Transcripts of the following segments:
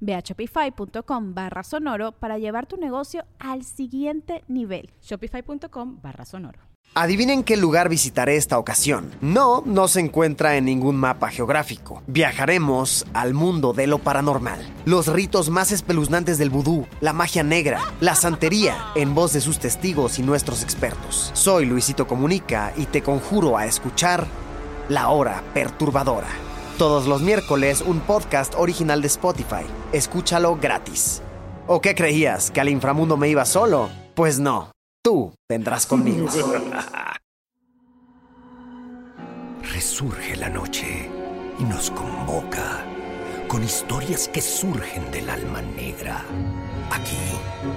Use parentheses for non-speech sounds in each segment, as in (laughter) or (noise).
Ve a shopify.com barra sonoro para llevar tu negocio al siguiente nivel. Shopify.com barra sonoro. Adivinen qué lugar visitaré esta ocasión. No, no se encuentra en ningún mapa geográfico. Viajaremos al mundo de lo paranormal. Los ritos más espeluznantes del vudú, la magia negra, la santería, en voz de sus testigos y nuestros expertos. Soy Luisito Comunica y te conjuro a escuchar La Hora Perturbadora. Todos los miércoles un podcast original de Spotify. Escúchalo gratis. ¿O qué creías? ¿Que al inframundo me iba solo? Pues no. Tú vendrás conmigo. (laughs) Resurge la noche y nos convoca con historias que surgen del alma negra. Aquí,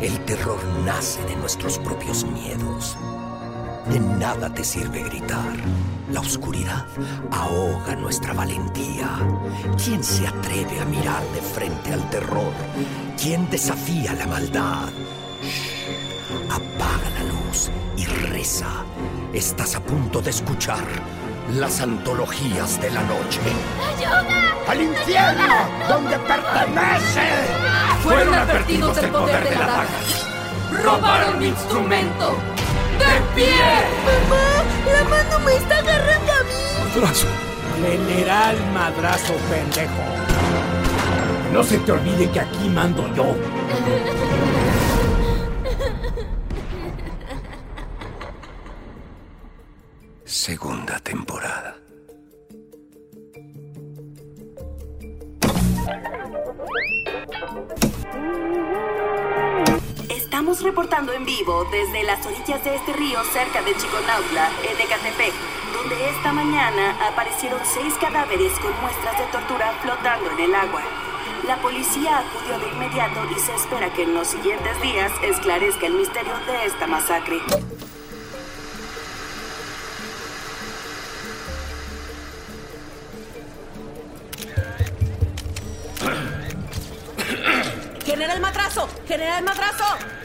el terror nace de nuestros propios miedos de nada te sirve gritar. La oscuridad ahoga nuestra valentía. ¿Quién se atreve a mirar de frente al terror? ¿Quién desafía la maldad? Apaga la luz y reza. Estás a punto de escuchar las antologías de la noche. ¡Ayuda! ¡Al infierno! ¡Donde pertenece! Fueron advertidos del poder de la daga. ¡Robaron mi instrumento! ¡De pie! ¡Mamá! ¡La mano me está agarrando a mí! Madrazo. General Madrazo, pendejo. No se te olvide que aquí mando yo. Segunda temporada. Reportando en vivo desde las orillas de este río cerca de Chiconautla, en Ecatepec, donde esta mañana aparecieron seis cadáveres con muestras de tortura flotando en el agua. La policía acudió de inmediato y se espera que en los siguientes días esclarezca el misterio de esta masacre. ¡General Madrazo! ¡General Madrazo!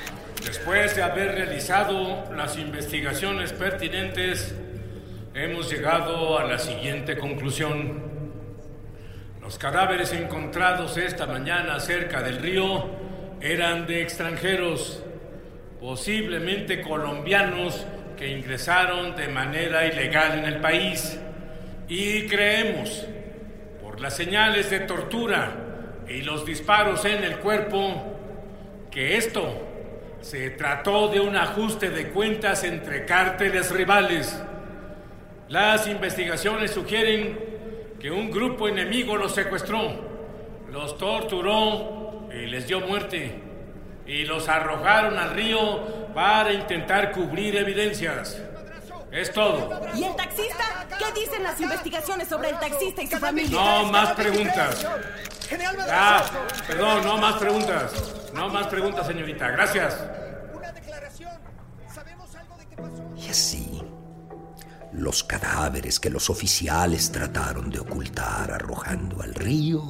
Después de haber realizado las investigaciones pertinentes, hemos llegado a la siguiente conclusión. Los cadáveres encontrados esta mañana cerca del río eran de extranjeros, posiblemente colombianos que ingresaron de manera ilegal en el país. Y creemos, por las señales de tortura y los disparos en el cuerpo, que esto se trató de un ajuste de cuentas entre cárteles rivales. Las investigaciones sugieren que un grupo enemigo los secuestró, los torturó y les dio muerte, y los arrojaron al río para intentar cubrir evidencias. Es todo. ¿Y el taxista? ¿Qué dicen las investigaciones sobre el taxista y su familia? No más preguntas. Ah, perdón, no más preguntas. No más preguntas, señorita. Gracias. Y así, los cadáveres que los oficiales trataron de ocultar arrojando al río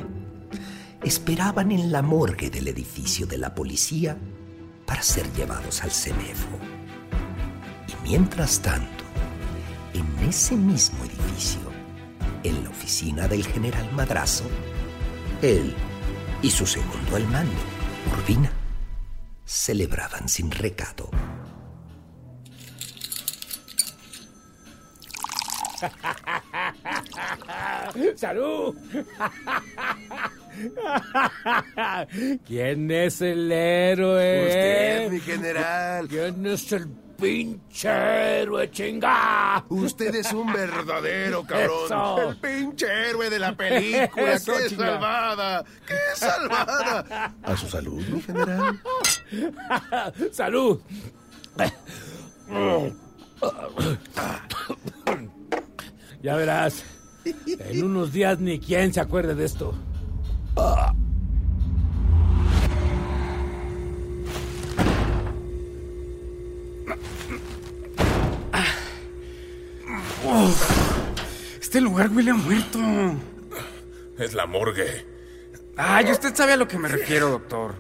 esperaban en la morgue del edificio de la policía para ser llevados al CEMEFO. Y mientras tanto, en ese mismo edificio, en la oficina del general Madrazo, él y su segundo al mando, Urbina, celebraban sin recado. (laughs) ¡Salud! (laughs) ¿Quién es el héroe? Usted, mi general. ¿Quién es el pinche héroe, chinga. Usted es un verdadero (laughs) cabrón. Eso. El pinche héroe de la película. Eso, ¡Qué chinga. salvada! ¡Qué salvada! A su salud, mi general. Salud. Ya verás. En unos días ni quien se acuerde de esto. Este lugar huele a muerto. Es la morgue. Ay, usted sabe a lo que me refiero, doctor.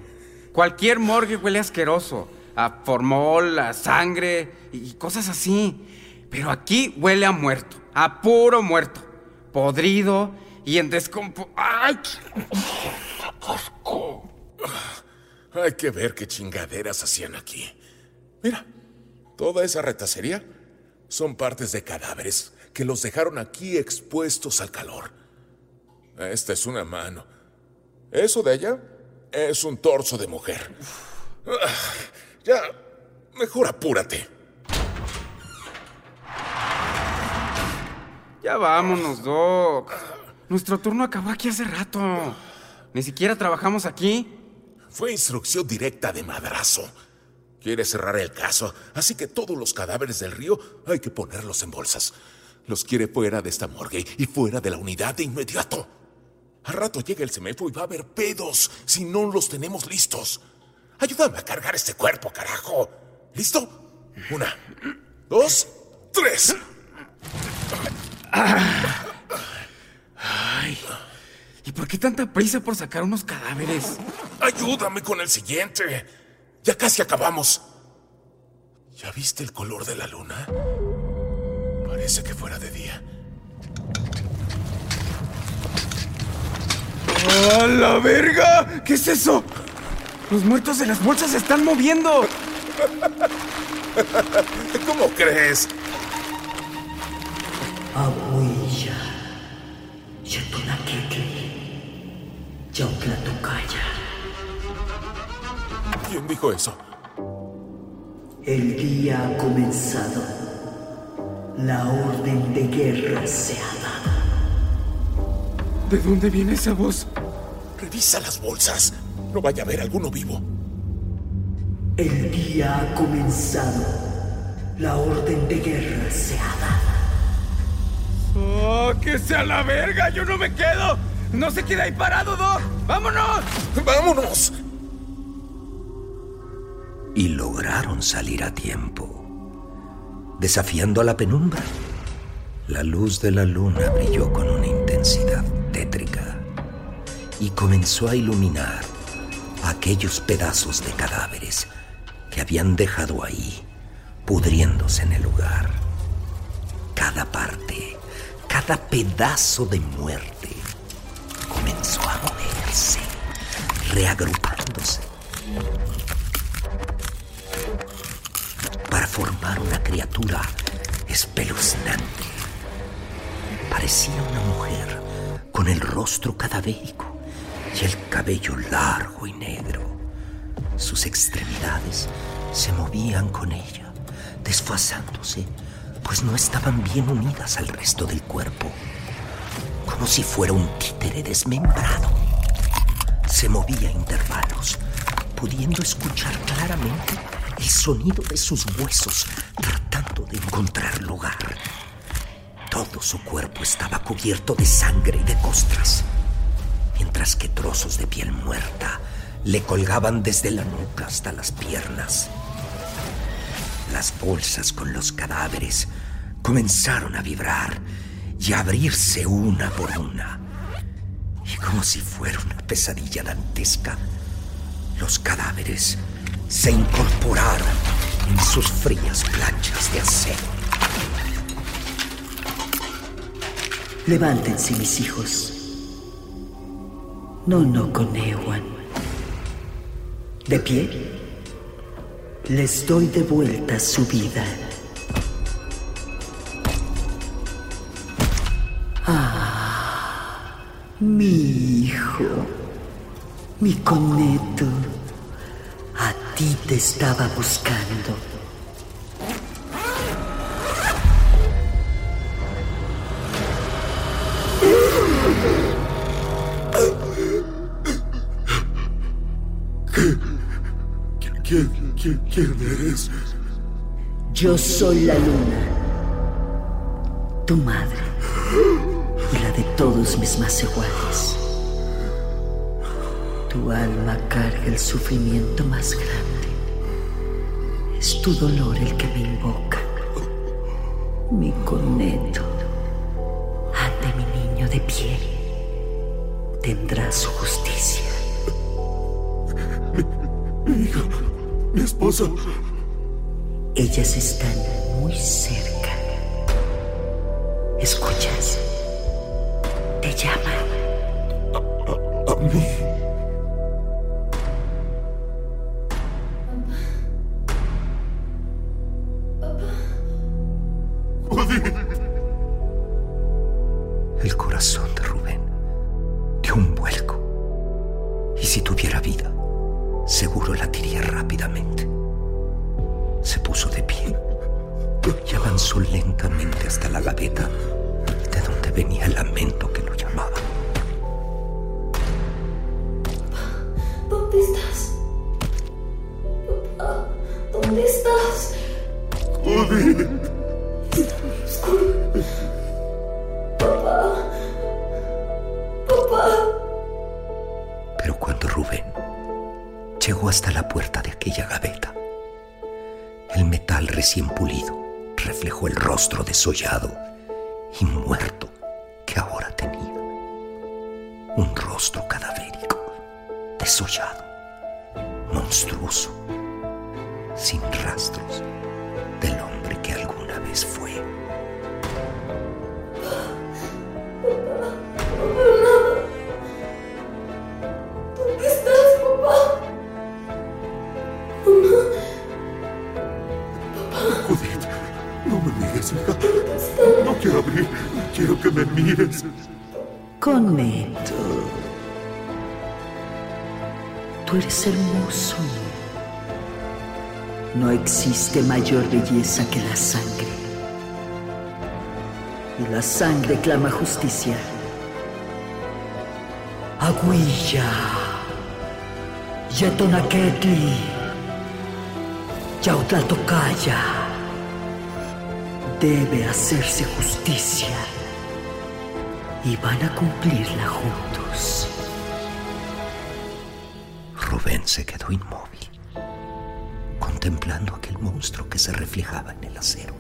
Cualquier morgue huele asqueroso. A formol, a sangre y cosas así. Pero aquí huele a muerto. A puro muerto. Podrido y en descompo... ¡Ay! ¡Asco! Hay que ver qué chingaderas hacían aquí. Mira, toda esa retacería son partes de cadáveres que los dejaron aquí expuestos al calor. Esta es una mano. Eso de allá es un torso de mujer. Ah, Ya, mejor apúrate. Ya vámonos, Doc. Nuestro turno acabó aquí hace rato. Ni siquiera trabajamos aquí. Fue instrucción directa de madrazo. Quiere cerrar el caso, así que todos los cadáveres del río hay que ponerlos en bolsas. Los quiere fuera de esta morgue y fuera de la unidad de inmediato. Al rato llega el semefo y va a haber pedos si no los tenemos listos. Ayúdame a cargar este cuerpo, carajo. ¿Listo? Una, dos, tres. Ay, ¿y por qué tanta prisa por sacar unos cadáveres? Ayúdame con el siguiente. Ya casi acabamos. ¿Ya viste el color de la luna? Parece que fuera de día. ¡A la verga! ¿Qué es eso? Los muertos de las bolsas se están moviendo. ¿Cómo crees? Yautlatocaya. ¿Quién dijo eso? El día ha comenzado. La orden de guerra se ha dado. ¿De dónde viene esa voz? Revisa las bolsas. No vaya a haber alguno vivo. El día ha comenzado. La orden de guerra se ha dado. ¡Oh, que sea la verga! ¡Yo no me quedo! ¡No se queda ahí parado, Doc! ¡Vámonos! ¡Vámonos! y lograron salir a tiempo. Desafiando a la penumbra, la luz de la luna brilló con una intensidad tétrica y comenzó a iluminar aquellos pedazos de cadáveres que habían dejado ahí, pudriéndose en el lugar. Cada parte, cada pedazo de muerte comenzó a moverse, reagrupándose para formar una criatura espeluznante. Parecía una mujer con el rostro cadavérico y el cabello largo y negro. Sus extremidades se movían con ella, desfasándose, pues no estaban bien unidas al resto del cuerpo, como si fuera un títere desmembrado. Se movía a intervalos, pudiendo escuchar claramente el sonido de sus huesos tratando de encontrar lugar. Todo su cuerpo estaba cubierto de sangre y de costras, mientras que trozos de piel muerta le colgaban desde la nuca hasta las piernas. Las bolsas con los cadáveres comenzaron a vibrar y a abrirse una por una. Y como si fuera una pesadilla dantesca, los cadáveres se incorporaron en sus frías planchas de acero. Levántense, mis hijos. No, no con Ewan. De pie, les doy de vuelta su vida. mi hijo, mi coneto, a ti te estaba buscando. ¿Quién, quién, quién, quién eres? Yo soy la luna, tu madre de todos mis más iguales. Tu alma carga el sufrimiento más grande. Es tu dolor el que me invoca. Mi coneto, ante mi niño de piel, tendrá su justicia. Mi hija, mi esposa. Ellas están muy cerca. ¿Escuchas? Desollado mayor belleza que la sangre. Y la sangre clama justicia. Aguilla. Yetonaquetli. Yautlatocaya. Debe hacerse justicia. Y van a cumplirla juntos. Rubén se quedó inmóvil, contemplando aquel monstruo que se reflejaba en el acero.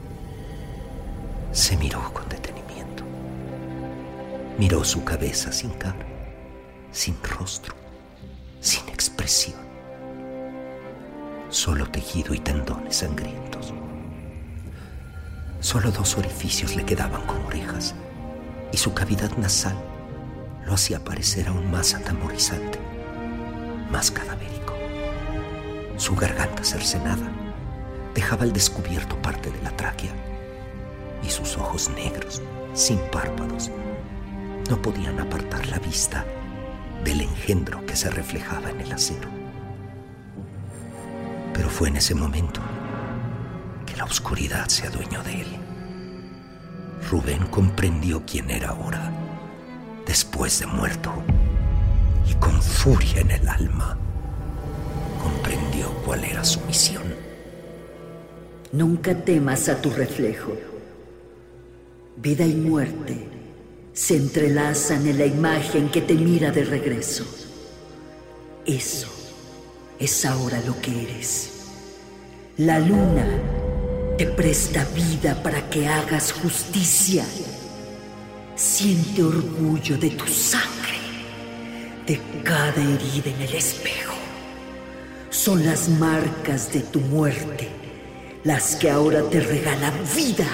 Se miró con detenimiento. Miró su cabeza sin cara, sin rostro, sin expresión. Solo tejido y tendones sangrientos. Solo dos orificios le quedaban como orejas y su cavidad nasal lo hacía parecer aún más atemorizante, más cadavérico. Su garganta cercenada dejaba al descubierto parte de la tráquea y sus ojos negros, sin párpados, no podían apartar la vista del engendro que se reflejaba en el acero. Pero fue en ese momento que la oscuridad se adueñó de él. Rubén comprendió quién era ahora, después de muerto, y con furia en el alma, cuál era su misión. Nunca temas a tu reflejo. Vida y muerte se entrelazan en la imagen que te mira de regreso. Eso es ahora lo que eres. La luna te presta vida para que hagas justicia. Siente orgullo de tu sangre, de cada herida en el espejo. Son las marcas de tu muerte las que ahora te regalan vida.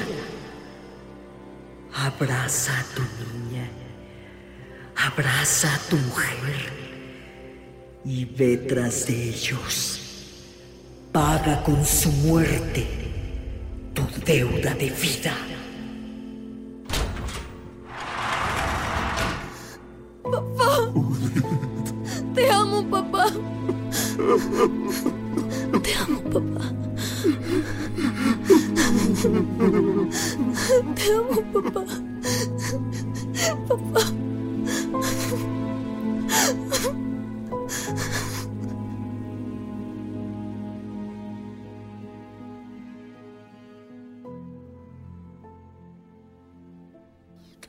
Abraza a tu niña, abraza a tu mujer y ve tras de ellos. Paga con su muerte tu deuda de vida. Papá. Te amo, papá. Te amo, papá. Te amo, papá. Papá.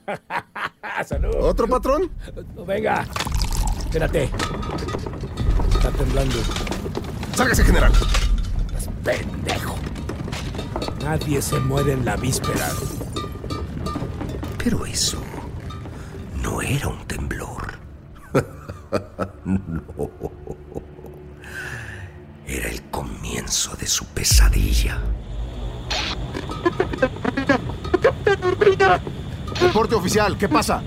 (laughs) Salud. ¿Otro patrón? Venga, espérate. Temblando. Sálgase, general. Pendejo. Nadie se muere en la víspera. Pero eso no era un temblor. (laughs) no. Era el comienzo de su pesadilla. Reporte oficial, ¿qué pasa?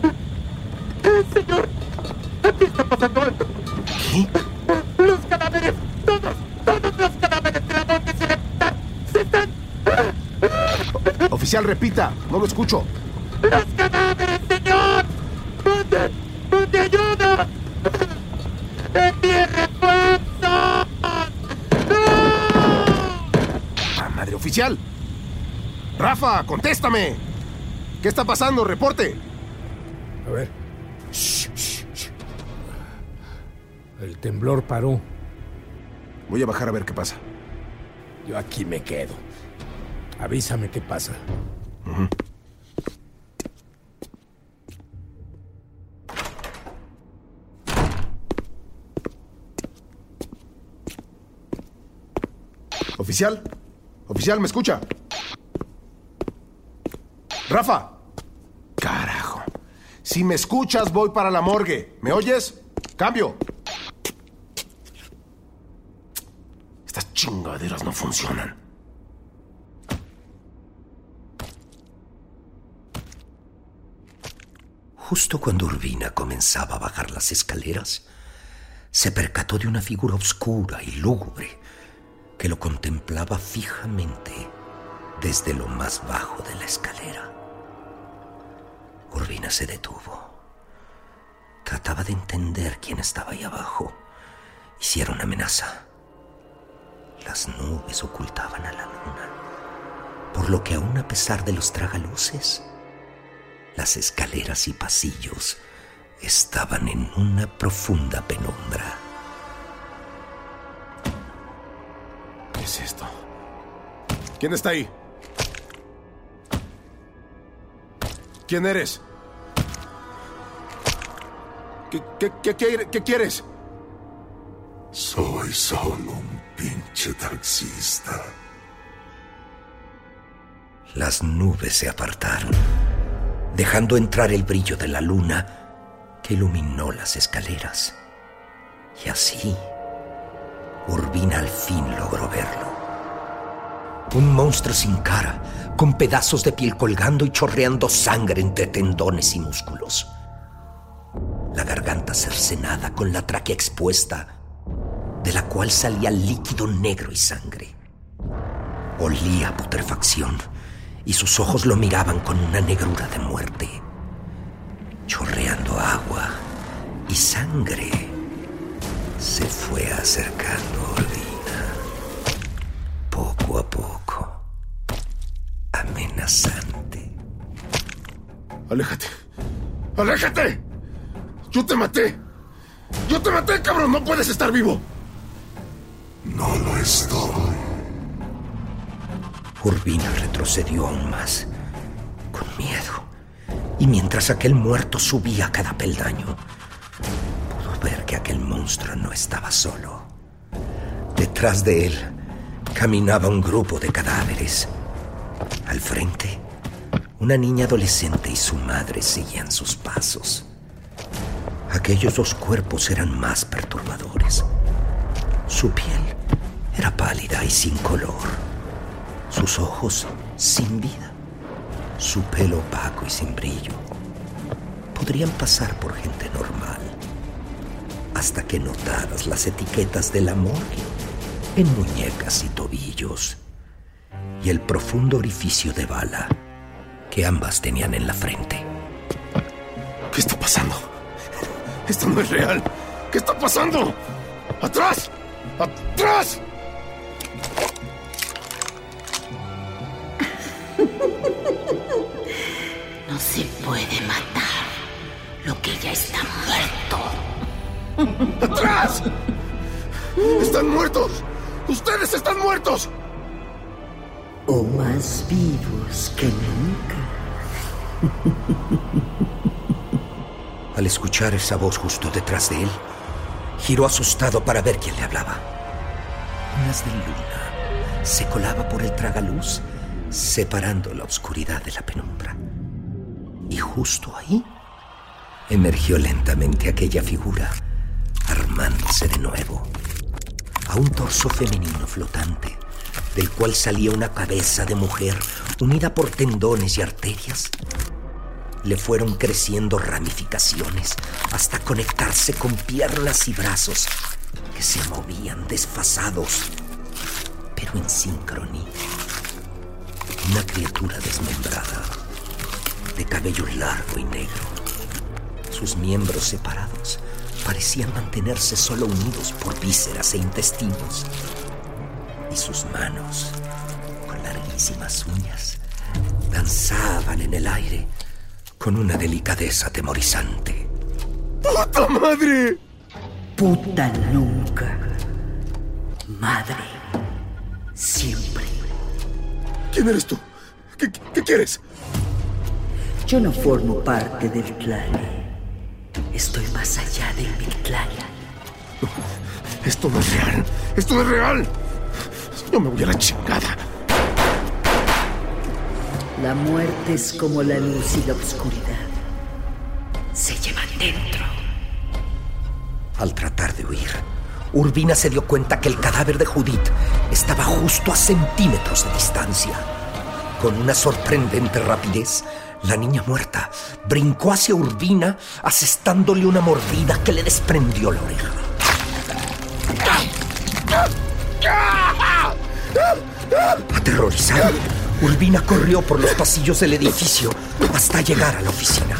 señor, aquí está pasando algo. ¿Qué? Los cadáveres, todos, todos los cadáveres de la morgue se están, se están. Oficial, repita, no lo escucho. ¡Los cadáveres, señor! ¡Mande! ¡Mande ayuda! ¡Envíe refuerzos! ¡Ah, madre oficial! ¡Rafa, contéstame! ¿Qué está pasando? ¡Reporte! A ver. Shh, shh, shh. El temblor paró. Voy a bajar a ver qué pasa. Yo aquí me quedo. Avísame qué pasa. Oficial, oficial, ¿me escucha? Rafa. Carajo. Si me escuchas, voy para la morgue. ¿Me oyes? Cambio. Estas chingaderas no funcionan. Justo cuando Urbina comenzaba a bajar las escaleras, se percató de una figura oscura y lúgubre que lo contemplaba fijamente desde lo más bajo de la escalera. Urbina se detuvo. Trataba de entender quién estaba ahí abajo una amenaza. Las nubes ocultaban a la luna, por lo que aún a pesar de los tragaluces, las escaleras y pasillos estaban en una profunda penumbra. ¿Qué es esto? ¿Quién está ahí? ¿Quién eres? ¿Qué, qué, qué, qué- qué quieres? Soy solo un pinche taxista. Las nubes se apartaron, dejando entrar el brillo de la luna que iluminó las escaleras. Y así, Urbina al fin logró verlo. Un monstruo sin cara, con pedazos de piel colgando y chorreando sangre entre tendones y músculos. La garganta cercenada con la tráquea expuesta, de la cual salía líquido negro y sangre. Olía a putrefacción y sus ojos lo miraban con una negrura de muerte. Chorreando agua y sangre, se fue acercando a Ordina. Poco a poco, amenazante. Aléjate. ¡Aléjate! ¡Yo te maté! ¡Yo te maté, cabrón! ¡No puedes estar vivo! No lo estoy. Urbina retrocedió aún más, con miedo. Y mientras aquel muerto subía cada peldaño, pudo ver que aquel monstruo no estaba solo. Detrás de él caminaba un grupo de cadáveres. Al frente, una niña adolescente y su madre seguían sus pasos. Aquellos dos cuerpos eran más perturbadores. Su piel era pálida y sin color sus ojos sin vida, su pelo opaco y sin brillo. Podrían pasar por gente normal, hasta que notaras las etiquetas del amor en muñecas y tobillos, y el profundo orificio de bala que ambas tenían en la frente. ¿Qué está pasando? Esto no es real. ¿Qué está pasando? ¡Atrás! ¡Atrás! Puede matar lo que ya está muerto. ¡Atrás! ¡Están muertos! ¡Ustedes están muertos! O más vivos que nunca. Al escuchar esa voz justo detrás de él, giró asustado para ver quién le hablaba. Unas de luna se colaba por el tragaluz, separando la oscuridad de la penumbra. Y justo ahí emergió lentamente aquella figura, armándose de nuevo, a un torso femenino flotante, del cual salía una cabeza de mujer unida por tendones y arterias. Le fueron creciendo ramificaciones hasta conectarse con piernas y brazos que se movían desfasados, pero en sincronía. Una criatura desmembrada, de cabello largo y negro. Sus miembros separados parecían mantenerse solo unidos por vísceras e intestinos. Y sus manos, con larguísimas uñas, danzaban en el aire con una delicadeza atemorizante. ¡Puta madre! Puta nunca. Madre. Siempre. ¿Quién eres tú? ¿Qué, qué quieres? Yo no formo parte del clan. Estoy más allá del Mictlán. (laughs) Esto no es real. Esto no es real. Yo me voy a la chingada. La muerte es como la luz y la oscuridad. Se llevan dentro. Al tratar de huir, Urbina se dio cuenta que el cadáver de Judith estaba justo a centímetros de distancia. Con una sorprendente rapidez, la niña muerta brincó hacia Urbina, asestándole una mordida que le desprendió la oreja. Aterrorizada, Urbina corrió por los pasillos del edificio hasta llegar a la oficina.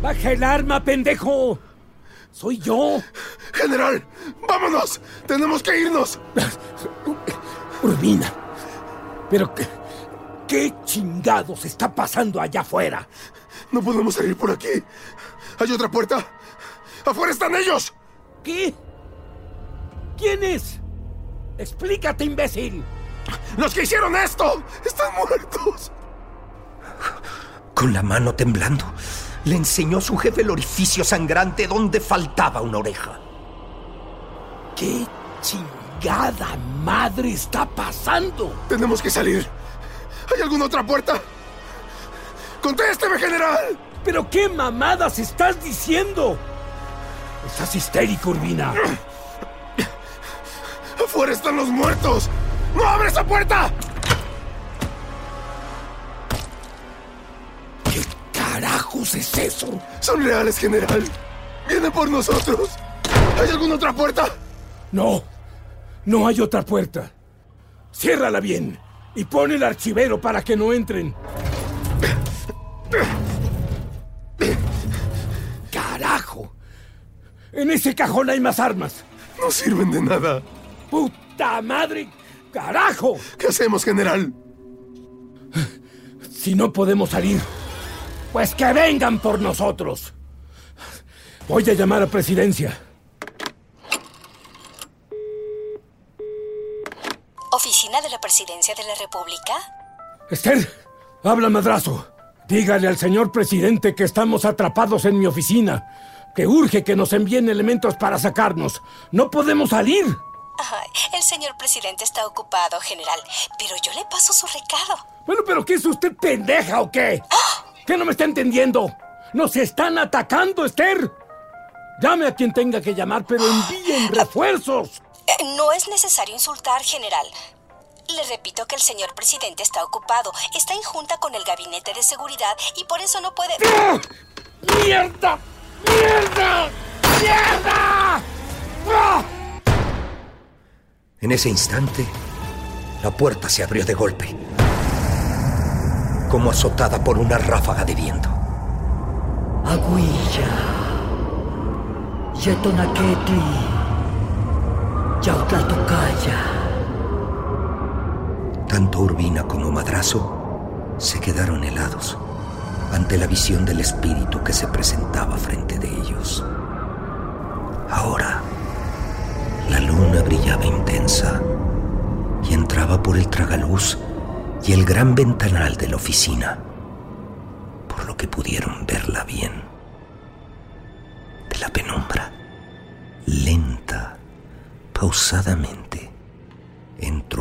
¡Baja el arma, pendejo! ¡Soy yo! ¡General! ¡Vámonos! ¡Tenemos que irnos! Urbina. Pero qué, chingados está pasando allá afuera. No podemos salir por aquí. ¿Hay otra puerta? ¡Afuera están ellos! ¿Qué? ¿Quién es? Explícate, imbécil. ¡Los que hicieron esto! ¡Están muertos! Con la mano temblando, le enseñó a su jefe el orificio sangrante donde faltaba una oreja. ¿Qué chingada madre está pasando? Tenemos que salir. ¿Hay alguna otra puerta? ¡Contésteme, general! ¿Pero qué mamadas estás diciendo? Estás histérico, Urbina. ¡Afuera están los muertos! ¡No abre esa puerta! ¿Qué carajos es eso? Son reales, general. Vienen por nosotros. ¿Hay alguna otra puerta? No. No hay otra puerta. Ciérrala bien y pon el archivero para que no entren. ¡Carajo! En ese cajón hay más armas. No sirven de nada. ¡Puta madre! ¡Carajo! ¿Qué hacemos, general? Si no podemos salir, pues que vengan por nosotros. Voy a llamar a presidencia. ¿Oficina de la Presidencia de la República? Esther, habla madrazo. Dígale al señor presidente que estamos atrapados en mi oficina, que urge que nos envíen elementos para sacarnos. No podemos salir. Ay, el señor presidente está ocupado, general, pero yo le paso su recado. Bueno, pero ¿qué es usted pendeja o qué? ¿Qué no me está entendiendo? ¡Nos están atacando, Esther! Llame a quien tenga que llamar, pero envíen refuerzos. Eh, no es necesario insultar, general. Le repito que el señor presidente está ocupado. Está en junta con el gabinete de seguridad y por eso no puede... ¡Ah! ¡Mierda! ¡Mierda! ¡Mierda! ¡Ah! En ese instante, la puerta se abrió de golpe, como azotada por una ráfaga de viento. Aguilla. Yetonaketli. Yautlatocaya. Tanto Urbina como Madrazo se quedaron helados ante la visión del espíritu que se presentaba frente de ellos. Ahora, la luna brillaba intensa y entraba por el tragaluz y el gran ventanal de la oficina, por lo que pudieron verla bien. De la penumbra, lenta, pausadamente,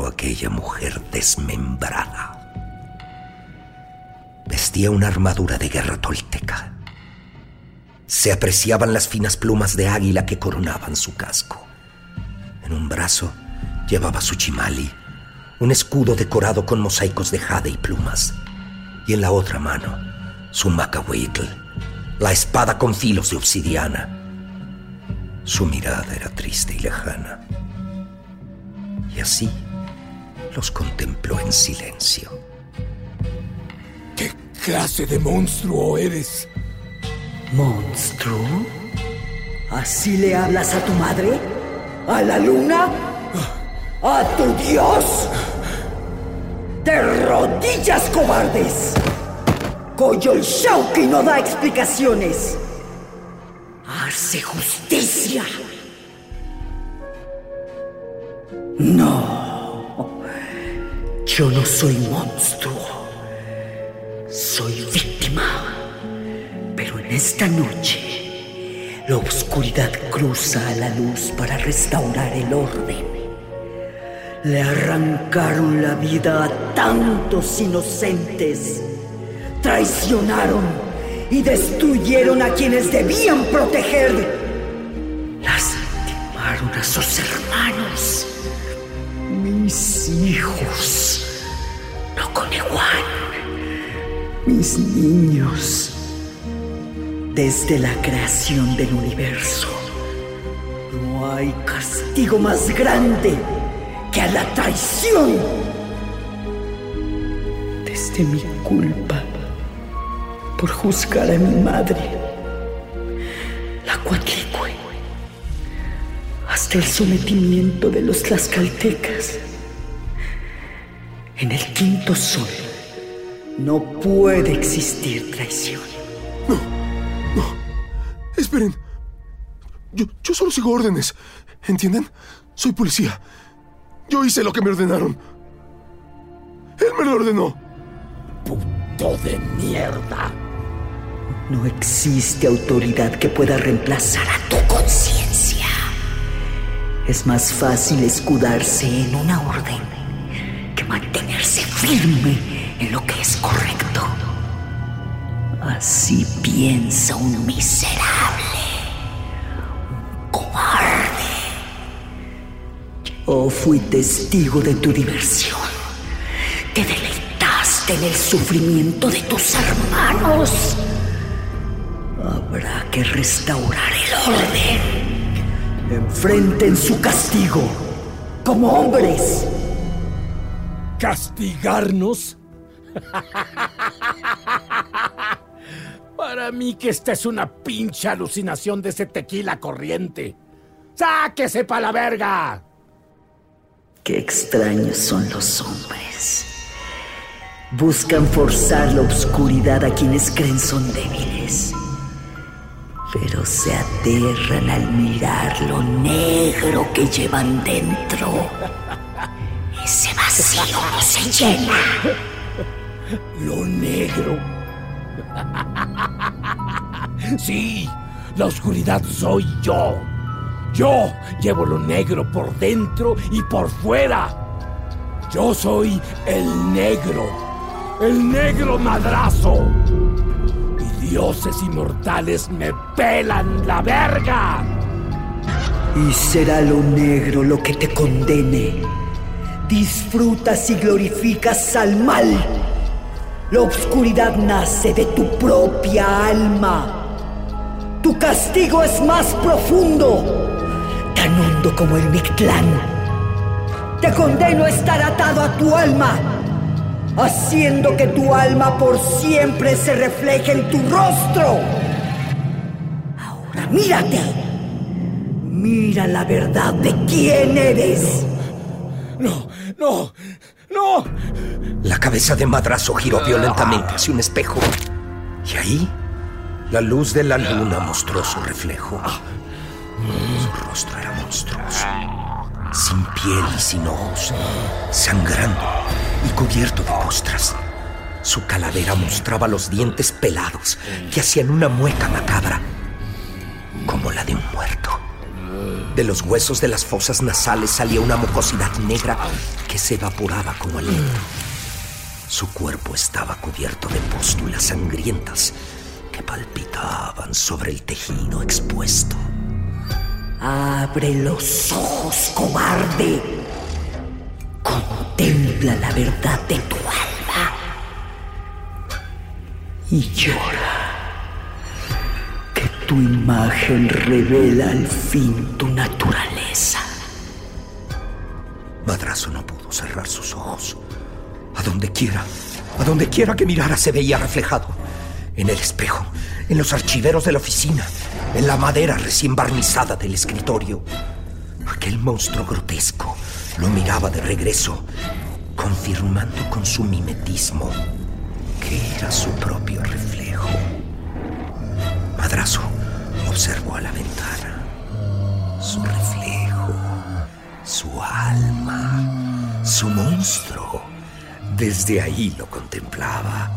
aquella mujer desmembrada. Vestía una armadura de guerra tolteca. Se apreciaban las finas plumas de águila que coronaban su casco. En un brazo llevaba su chimali, un escudo decorado con mosaicos de jade y plumas, y en la otra mano su macahuitl, la espada con filos de obsidiana. Su mirada era triste y lejana. Y así los contempló en silencio. ¿Qué clase de monstruo eres? ¿Monstruo? ¿Así le hablas a tu madre? ¿A la luna? ¿A tu dios? ¡De rodillas, cobardes! Koyol Shauki no da explicaciones. Hace justicia. No. Yo no soy monstruo. Soy víctima. Pero en esta noche, la oscuridad cruza a la luz para restaurar el orden. Le arrancaron la vida a tantos inocentes. Traicionaron y destruyeron a quienes debían proteger. Lastimaron a sus hermanos. Mis hijos. Igual. Mis niños. Desde la creación del universo, no hay castigo más grande que a la traición. Desde mi culpa por juzgar a mi madre, la Cuatlicue, hasta el sometimiento de los tlaxcaltecas. En el quinto sol no puede existir traición. Esperen. Yo, yo solo sigo órdenes. ¿Entienden? Soy policía. Yo hice lo que me ordenaron. Él me lo ordenó. Puto de mierda. No existe autoridad que pueda reemplazar a tu conciencia. Es más fácil escudarse en una orden mantenerse firme en lo que es correcto. Así piensa un miserable, un cobarde. Yo fui testigo de tu diversión. Te deleitaste en el sufrimiento de tus hermanos. Habrá que restaurar el orden. Enfrenten su castigo como hombres. ¿Castigarnos? (laughs) Para mí que esta es una pinche alucinación de ese tequila corriente. ¡Sáquese pa' la verga! Qué extraños son los hombres. Buscan forzar la oscuridad a quienes creen son débiles. Pero se aterran al mirar lo negro que llevan dentro. No se llena. Lo negro. Sí, la oscuridad soy yo. Yo llevo lo negro por dentro y por fuera. Yo soy el negro. El negro madrazo. Y dioses inmortales me pelan la verga. Y será lo negro lo que te condene. Disfrutas y glorificas al mal. La oscuridad nace de tu propia alma. Tu castigo es más profundo, tan hondo como el Mictlán. Te condeno a estar atado a tu alma, haciendo que tu alma por siempre se refleje en tu rostro. Ahora mírate. Mira la verdad de quién eres. No, no, no. La cabeza de madrazo giró violentamente hacia un espejo. Y ahí, la luz de la luna mostró su reflejo. Su rostro era monstruoso, sin piel y sin ojos, sangrando y cubierto de costras. Su calavera mostraba los dientes pelados que hacían una mueca macabra, como la de un muerto. De los huesos de las fosas nasales salía una mucosidad negra que se evaporaba como aliento. Su cuerpo estaba cubierto de pústulas sangrientas que palpitaban sobre el tejido expuesto. Abre los ojos, cobarde. Contempla la verdad de tu alma. Y llora. Tu imagen revela al fin tu naturaleza. Madrazo no pudo cerrar sus ojos. A donde quiera, a donde quiera que mirara se veía reflejado. En el espejo, en los archiveros de la oficina, en la madera recién barnizada del escritorio. Aquel monstruo grotesco lo miraba de regreso, confirmando con su mimetismo que era su propio reflejo. Madrazo observó a la ventana. Su reflejo, su alma, su monstruo. Desde ahí lo contemplaba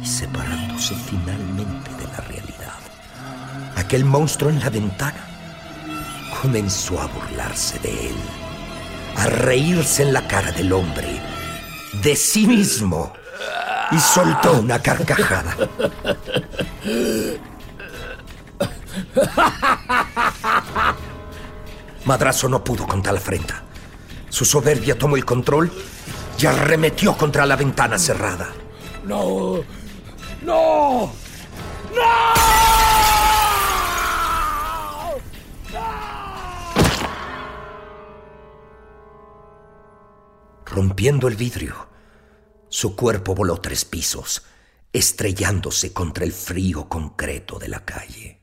y separándose finalmente de la realidad. Aquel monstruo en la ventana comenzó a burlarse de él, a reírse en la cara del hombre, de sí mismo, y soltó una carcajada. Madrazo no pudo contra la afrenta. Su soberbia tomó el control y arremetió contra la ventana cerrada. No. No. No. Rompiendo el vidrio, su cuerpo voló tres pisos, estrellándose contra el frío concreto de la calle,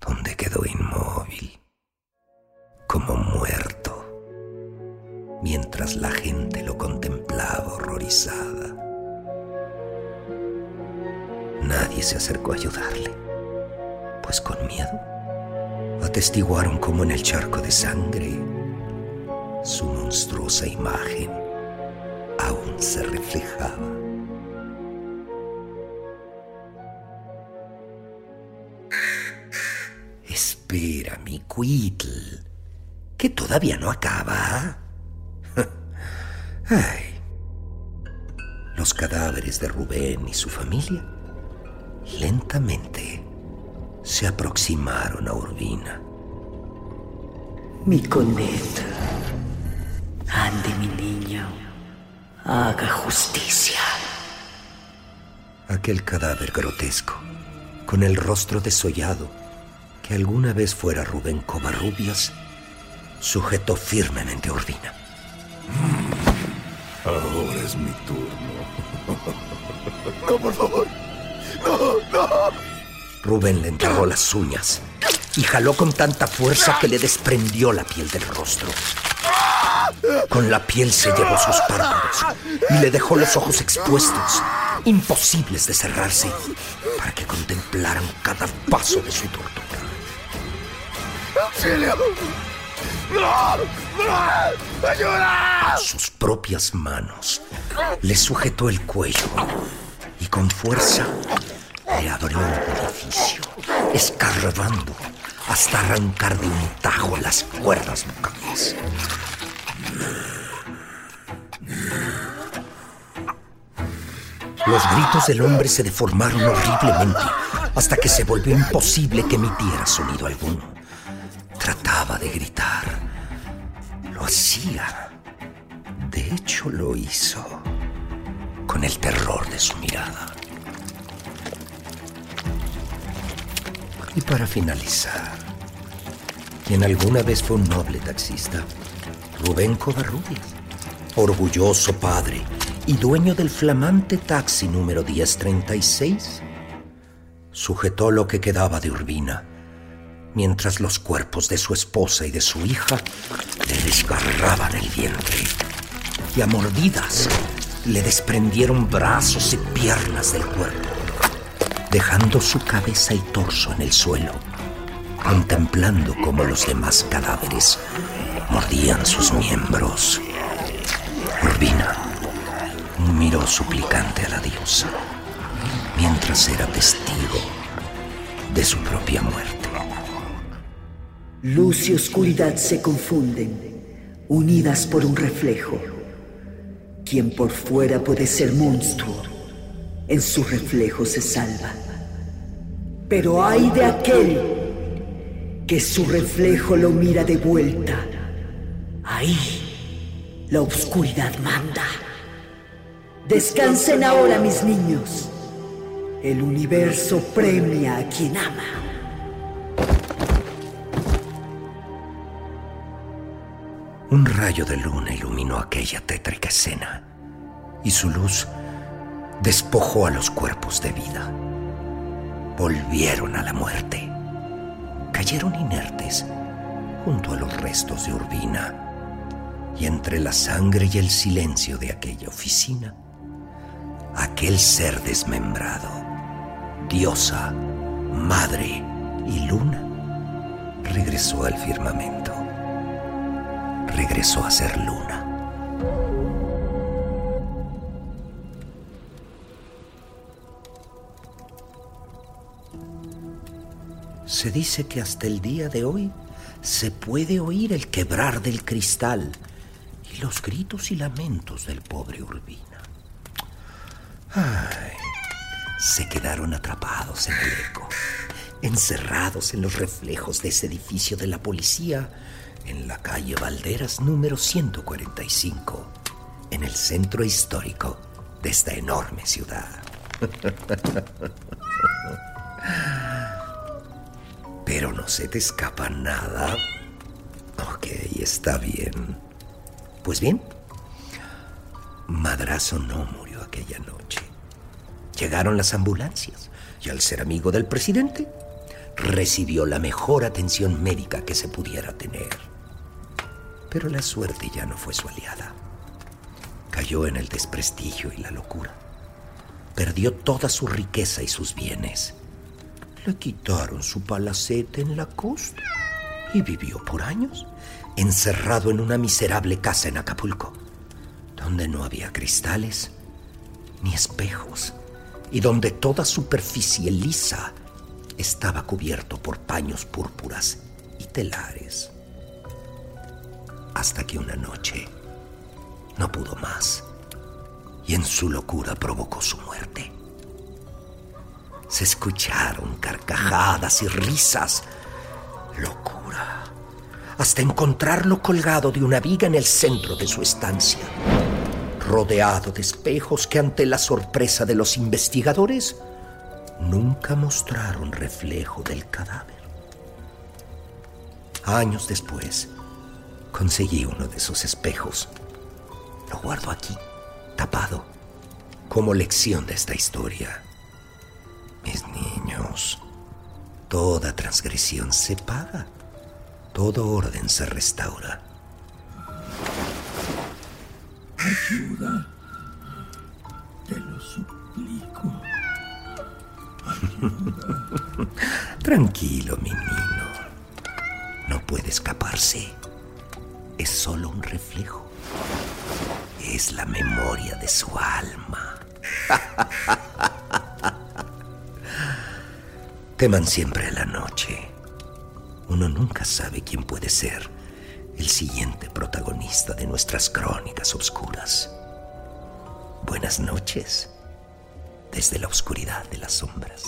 donde quedó inmóvil, como muerto, mientras la gente lo contemplaba horrorizada. Nadie se acercó a ayudarle, pues con miedo atestiguaron como en el charco de sangre su monstruosa imagen aún se reflejaba. Espera, mi Quitl, que todavía no acaba. (laughs) Ay. Los cadáveres de Rubén y su familia lentamente se aproximaron a Urbina. Mi Colette. Ande, mi niño. Haga justicia. Aquel cadáver grotesco, con el rostro desollado, que alguna vez fuera Rubén Covarrubias, sujetó firmemente a Urbina. Ahora es mi turno. (laughs) No, por favor. No, no. Rubén le enterró las uñas y jaló con tanta fuerza que le desprendió la piel del rostro. Con la piel se llevó sus párpados y le dejó los ojos expuestos, imposibles de cerrarse, para que contemplaran cada paso de su tortura. ¡Auxilio! ¡No! ¡No! ¡Ayuda! Sus propias manos le sujetó el cuello y con fuerza le abrió un orificio, escarbando hasta arrancar de un tajo las cuerdas vocales. Los gritos del hombre se deformaron horriblemente hasta que se volvió imposible que emitiera sonido alguno. Trataba de gritar. Lo hacía. De hecho, lo hizo. Con el terror de su mirada. Y para finalizar, quien alguna vez fue un noble taxista, Rubén Covarrubias, orgulloso padre y dueño del flamante taxi número 1036, sujetó lo que quedaba de Urbina, mientras los cuerpos de su esposa y de su hija le desgarraban el vientre y a mordidas le desprendieron brazos y piernas del cuerpo, dejando su cabeza y torso en el suelo, contemplando cómo los demás cadáveres mordían sus miembros. Urbina miró suplicante a la diosa mientras era testigo de su propia muerte. Luz y oscuridad se confunden, unidas por un reflejo. Quien por fuera puede ser monstruo, en su reflejo se salva. Pero hay de aquel que su reflejo lo mira de vuelta. Ahí la oscuridad manda. Descansen ahora, mis niños. El universo premia a quien ama. Un rayo de luna iluminó aquella tétrica escena y su luz despojó a los cuerpos de vida. Volvieron a la muerte. Cayeron inertes junto a los restos de Urbina y entre la sangre y el silencio de aquella oficina, aquel ser desmembrado, diosa, madre y luna, regresó al firmamento regresó a ser luna. Se dice que hasta el día de hoy se puede oír el quebrar del cristal y los gritos y lamentos del pobre Urbina. Ay, se quedaron atrapados en el eco, encerrados en los reflejos de ese edificio de la policía en la calle Valderas número 145, en el centro histórico de esta enorme ciudad. (laughs) Pero no se te escapa nada. Ok, está bien. Pues bien, Madrazo no murió aquella noche. Llegaron las ambulancias y al ser amigo del presidente, recibió la mejor atención médica que se pudiera tener. Pero la suerte ya no fue su aliada. Cayó en el desprestigio y la locura. Perdió toda su riqueza y sus bienes. Le quitaron su palacete en la costa y vivió por años encerrado en una miserable casa en Acapulco, donde no había cristales ni espejos y donde toda superficie lisa estaba cubierto por paños púrpuras y telares. Hasta que una noche no pudo más y en su locura provocó su muerte. Se escucharon carcajadas y risas. Locura. Hasta encontrarlo colgado de una viga en el centro de su estancia, rodeado de espejos que ante la sorpresa de los investigadores nunca mostraron reflejo del cadáver. Años después, conseguí uno de esos espejos. Lo guardo aquí, tapado, como lección de esta historia. Mis niños, toda transgresión se paga, todo orden se restaura. Ayuda, te lo suplico. (laughs) Tranquilo, mi niño. No puede escaparse. Es solo un reflejo. Es la memoria de su alma. (laughs) Teman siempre a la noche. Uno nunca sabe quién puede ser el siguiente protagonista de nuestras crónicas oscuras. Buenas noches desde la oscuridad de las sombras.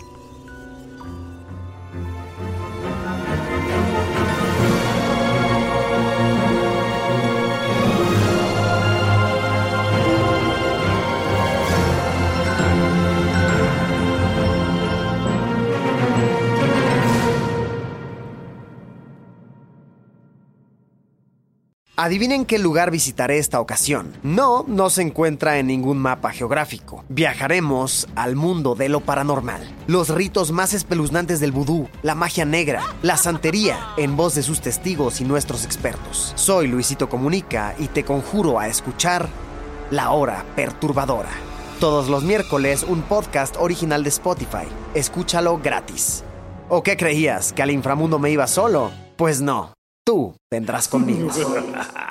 Adivinen qué lugar visitaré esta ocasión. No, no se encuentra en ningún mapa geográfico. Viajaremos al mundo de lo paranormal. Los ritos más espeluznantes del vudú, la magia negra, la santería, en voz de sus testigos y nuestros expertos. Soy Luisito Comunica y te conjuro a escuchar La Hora Perturbadora. Todos los miércoles un podcast original de Spotify. Escúchalo gratis. ¿O qué creías? ¿Que al inframundo me iba solo? Pues no. Tú vendrás conmigo. (laughs)